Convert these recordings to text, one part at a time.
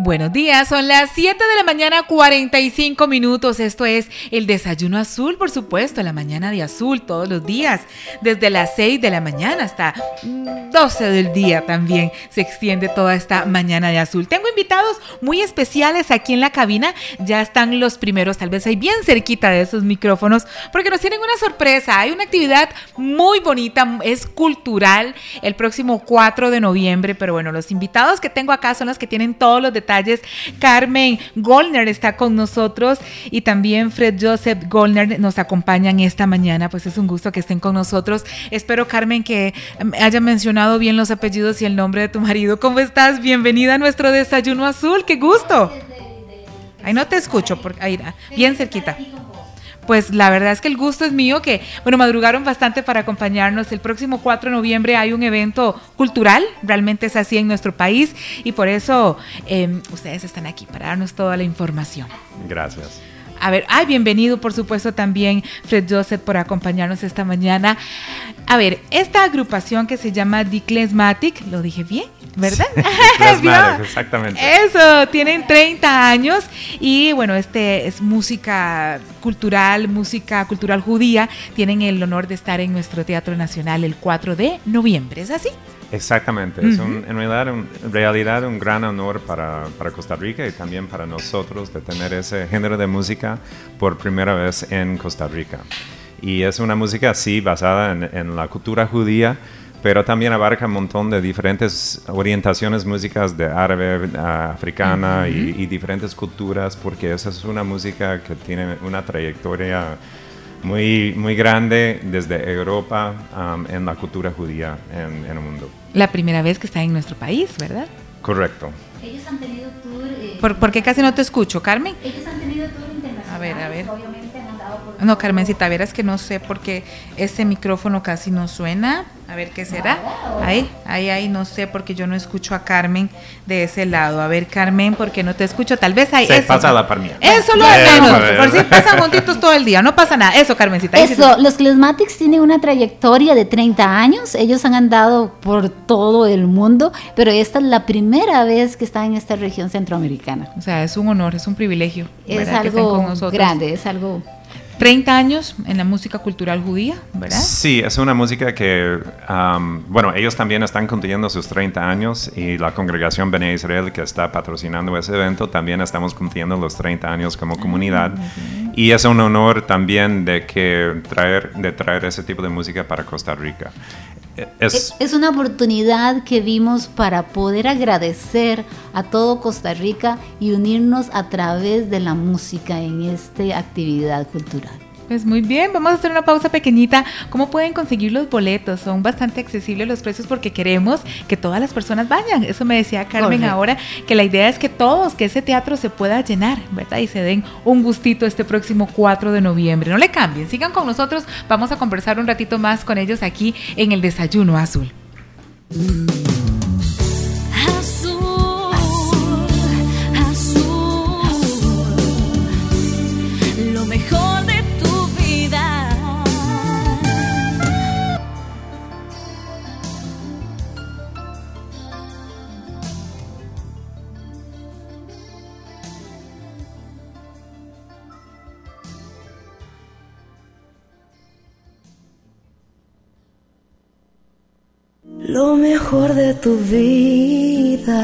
Buenos días, son las 7 de la mañana 45 minutos. Esto es el desayuno azul, por supuesto, la mañana de azul todos los días, desde las 6 de la mañana hasta 12 del día también se extiende toda esta mañana de azul. Tengo invitados muy especiales aquí en la cabina, ya están los primeros, tal vez ahí bien cerquita de esos micrófonos, porque nos tienen una sorpresa. Hay una actividad muy bonita, es cultural, el próximo 4 de noviembre, pero bueno, los invitados que tengo acá son los que tienen todos los detalles detalles. Carmen Goldner está con nosotros y también Fred Joseph Goldner nos acompañan esta mañana. Pues es un gusto que estén con nosotros. Espero, Carmen, que haya mencionado bien los apellidos y el nombre de tu marido. ¿Cómo estás? Bienvenida a nuestro desayuno azul. ¡Qué gusto! Ahí no te escucho, porque ahí, bien cerquita pues la verdad es que el gusto es mío, que, bueno, madrugaron bastante para acompañarnos. El próximo 4 de noviembre hay un evento cultural, realmente es así en nuestro país, y por eso em, ustedes están aquí para darnos toda la información. Gracias. A ver, ay, bienvenido por supuesto también Fred Joseph por acompañarnos esta mañana. A ver, esta agrupación que se llama Diclesmatic, lo dije bien, ¿verdad? exactamente. Eso, tienen 30 años y bueno, este es música cultural, música cultural judía. Tienen el honor de estar en nuestro Teatro Nacional el 4 de noviembre, ¿es así? Exactamente, es un, en realidad un, realidad un gran honor para, para, Costa Rica y también para nosotros de tener ese género de música por primera vez en Costa Rica. Y es una música así basada en, en la cultura judía, pero también abarca un montón de diferentes orientaciones músicas de árabe, africana y, y diferentes culturas, porque esa es una música que tiene una trayectoria muy, muy grande desde Europa um, en la cultura judía en, el mundo. La primera vez que está en nuestro país, ¿verdad? Correcto. Ellos han tenido tour... Eh, ¿Por, qué casi no te escucho, Carmen? Ellos han tenido tour internacional. A ver, a ver. Obviamente. No, Carmencita, verás que no sé por qué ese micrófono casi no suena. A ver qué será. Ahí, ahí, ahí, no sé porque yo no escucho a Carmen de ese lado. A ver, Carmen, porque no te escucho. Tal vez hay. Se pasa la par Eso lo es menos. Por si pasan juntitos todo el día. No pasa nada. Eso, Carmencita. Eso, los Clismatics tienen una trayectoria de 30 años. Ellos han andado por todo el mundo, pero esta es la primera vez que están en esta región centroamericana. O sea, es un honor, es un privilegio. Es algo grande, es algo 30 años en la música cultural judía, ¿verdad? Sí, es una música que, bueno, ellos también están cumpliendo sus 30 años y la congregación Bene Israel que está patrocinando ese evento también estamos cumpliendo los 30 años como ah, comunidad. Y es un honor también de, que traer, de traer ese tipo de música para Costa Rica. Es, es, una oportunidad que vimos para poder agradecer a todo Costa Rica y unirnos a través de la música en esta actividad cultural. Pues muy bien, vamos a hacer una pausa pequeñita. ¿Cómo pueden conseguir los boletos? Son bastante accesibles los precios porque queremos que todas las personas vayan. Eso me decía Carmen ahora, que la idea es que todos, que ese teatro se pueda llenar, ¿verdad? Y se den un gustito este próximo 4 de noviembre. No le cambien, sigan con nosotros. Vamos a conversar un ratito más con ellos aquí en el Desayuno Azul. lo mejor de tu vida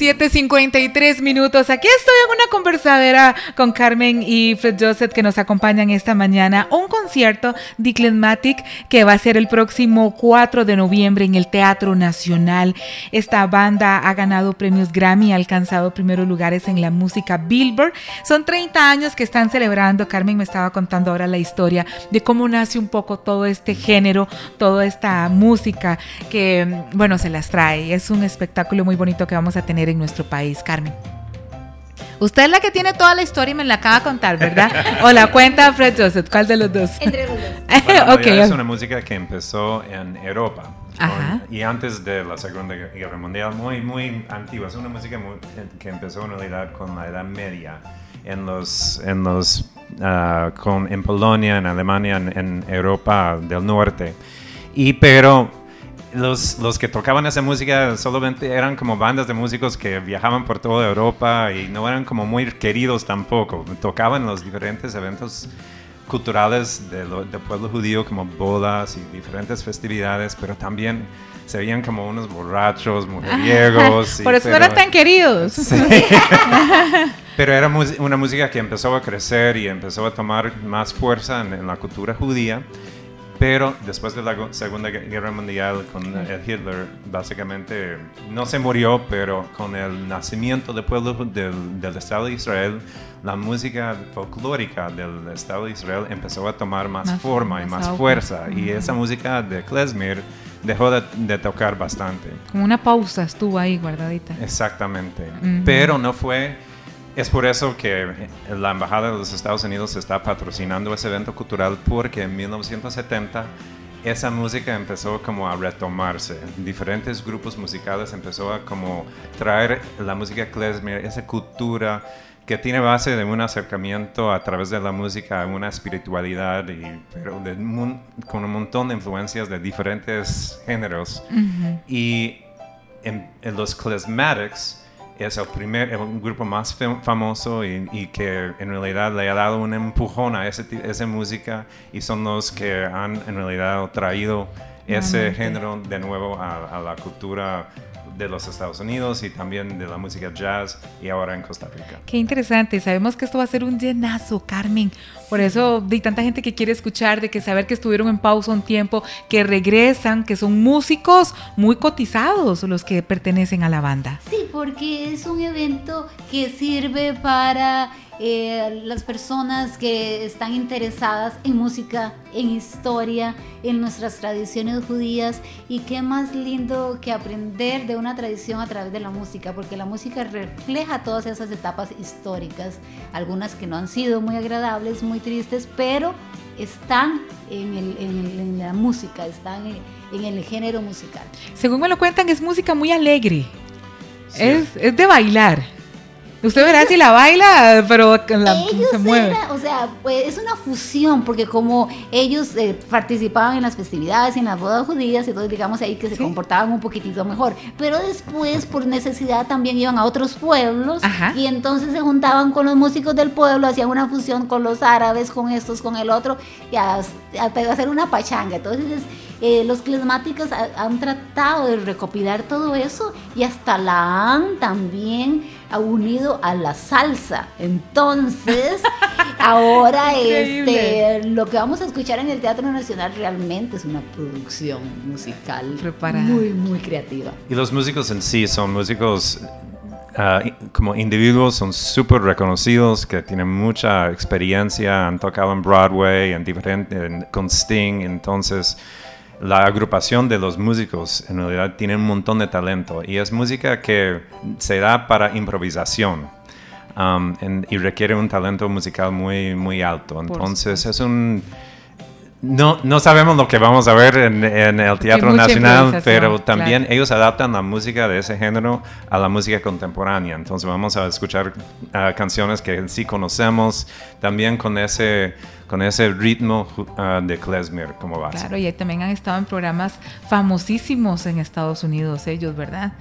7.53 minutos. Aquí estoy en una conversadera con Carmen y Fred Joseph que nos acompañan esta mañana. Un concierto de Clenmatic que va a ser el próximo 4 de noviembre en el Teatro Nacional. Esta banda ha ganado premios Grammy, ha alcanzado primeros lugares en la música Billboard. Son 30 años que están celebrando. Carmen me estaba contando ahora la historia de cómo nace un poco todo este género, toda esta música que, bueno, se las trae. Es un espectáculo muy bonito que vamos a tener en nuestro país, Carmen. Usted es la que tiene toda la historia y me la acaba de contar, ¿verdad? o la cuenta Fred Joseph, ¿cuál de los dos? Entre los dos. okay. Es una música que empezó en Europa. y antes de la Segunda Guerra Mundial, muy, muy antigua. Es una música que empezó en realidad con la Edad Media, en los, en los, ah, en Polonia, en Alemania, en, en Europa del Norte. Y pero los, los que tocaban esa música solamente eran como bandas de músicos que viajaban por toda Europa y no eran como muy queridos tampoco. Tocaban los diferentes eventos culturales del pueblo judío como bodas y diferentes festividades, pero también se veían como unos borrachos, mujeriegos. Por eso no eran tan queridos. pero era una música que empezó a crecer y empezó a tomar más fuerza en la cultura judía. Pero después de la Segunda Guerra Mundial con Hitler, básicamente no se murió, pero con el nacimiento del pueblo del, del, Estado de Israel, la música folclórica del Estado de Israel empezó a tomar más, forma y más, fuerza. Y esa música de klezmer dejó de, tocar bastante. Como una pausa estuvo ahí guardadita. Exactamente. Pero no fue es por eso que la Embajada de los Estados Unidos está patrocinando ese evento cultural porque en 1970 esa música empezó como a retomarse. Diferentes grupos musicales empezó a como traer la música klezmer, esa cultura que tiene base de un acercamiento a través de la música a una espiritualidad, y, pero con un montón de influencias de diferentes géneros. Y en, en los klezmatics, es el primer, grupo más famoso y, que en realidad le ha dado un empujón a ese, esa música y son los que han en realidad traído ese género de nuevo a, la cultura de los Estados Unidos y también de la música jazz y ahora en Costa Rica. Qué interesante, sabemos que esto va a ser un llenazo, Carmen. Por eso hay tanta gente que quiere escuchar, de que saber que estuvieron en pausa un tiempo, que regresan, que son músicos muy cotizados los que pertenecen a la banda. Sí, porque es un evento que sirve para eh, las personas que están interesadas en música, en historia, en nuestras tradiciones judías y qué más lindo que aprender de una tradición a través de la música, porque la música refleja todas esas etapas históricas, algunas que no han sido muy agradables, muy tristes, pero están en, la música, están en, el género musical. Según me lo cuentan, es música muy alegre. Es, es de bailar. Usted verá si la baila, pero la, se mueve. o sea, pues, es una fusión, porque como ellos eh, participaban en las festividades, en las bodas judías, entonces digamos ahí que se comportaban un poquitito mejor. Pero después, por necesidad, también iban a otros pueblos y entonces se juntaban con los músicos del pueblo, hacían una fusión con los árabes, con estos, con el otro, y a, hacer una pachanga. Entonces, eh, los climáticos han tratado de recopilar todo eso y hasta la han también unido a la salsa. Entonces, ahora este, lo que vamos a escuchar en el Teatro Nacional realmente es una producción musical muy, muy creativa. Y los músicos en sí son músicos ah, como individuos son súper reconocidos, que tienen mucha experiencia, han tocado en Broadway, en diferente, con Sting, entonces la agrupación de los músicos en realidad tiene un montón de talento y es música que se da para improvisación um, y requiere un talento musical muy, muy alto. Entonces es un... No, no sabemos lo que vamos a ver en, el Teatro Nacional, pero también ellos adaptan la música de ese género a la música contemporánea. Entonces vamos a escuchar uh, canciones que sí conocemos, también con ese con ese ritmo uh, de klezmer como base. Claro, y también han estado en programas famosísimos en Estados Unidos ellos, ¿verdad?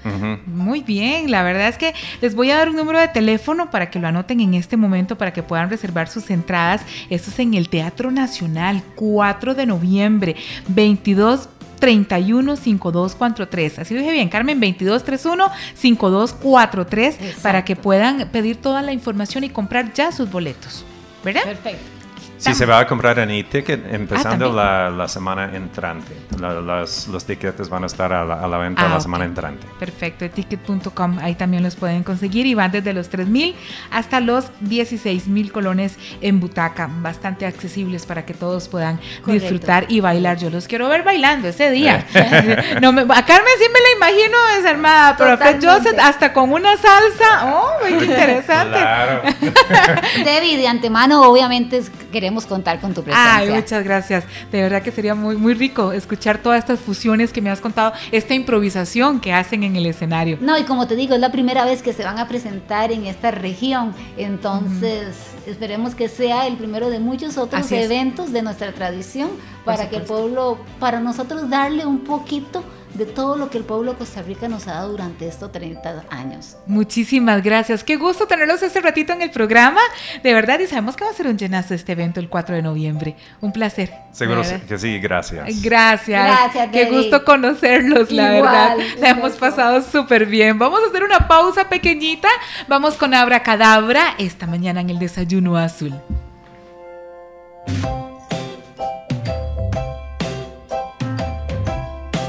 Muy bien, la verdad es que les voy a dar un número de teléfono para que lo anoten en este momento para que puedan reservar sus entradas. Esto es en el Teatro Nacional, 4 de noviembre, 22 31 5243. Así lo dije bien, Carmen, 2231 5243 para que puedan pedir toda la información y comprar ya sus boletos. ¿Verdad? Perfecto. Sí, se va a comprar en e-ticket empezando ah, la, semana entrante. los tickets van a estar a la, venta la ah, semana entrante. Perfecto, ticket.com, ahí también los pueden conseguir y van desde los 3 mil hasta los 16 mil colones en butaca, bastante accesibles para que todos puedan disfrutar y bailar. Yo los quiero ver bailando ese día. no a Carmen sí me la imagino desarmada, pero a Joseph hasta con una salsa. ¡Oh, qué interesante! Claro. Debbie, de antemano, obviamente queremos contar con tu presencia. Ay, muchas gracias. De verdad que sería muy, muy rico escuchar todas estas fusiones que me has contado, esta improvisación que hacen en el escenario. No, y como te digo, es la primera vez que se van a presentar en esta región, entonces esperemos que sea el primero de muchos otros eventos de nuestra tradición para que el pueblo, para nosotros darle un poquito de todo lo que el pueblo de Costa Rica nos ha dado durante estos 30 años. Muchísimas gracias. Qué gusto tenerlos este ratito en el programa. De verdad, y sabemos que va a ser un llenazo este evento el 4 de noviembre. Un placer. Seguro que sí, gracias. Gracias. Gracias. Qué gusto conocerlos, la verdad. La hemos pasado súper bien. Vamos a hacer una pausa pequeñita. Vamos con Abracadabra esta mañana en el desayuno azul.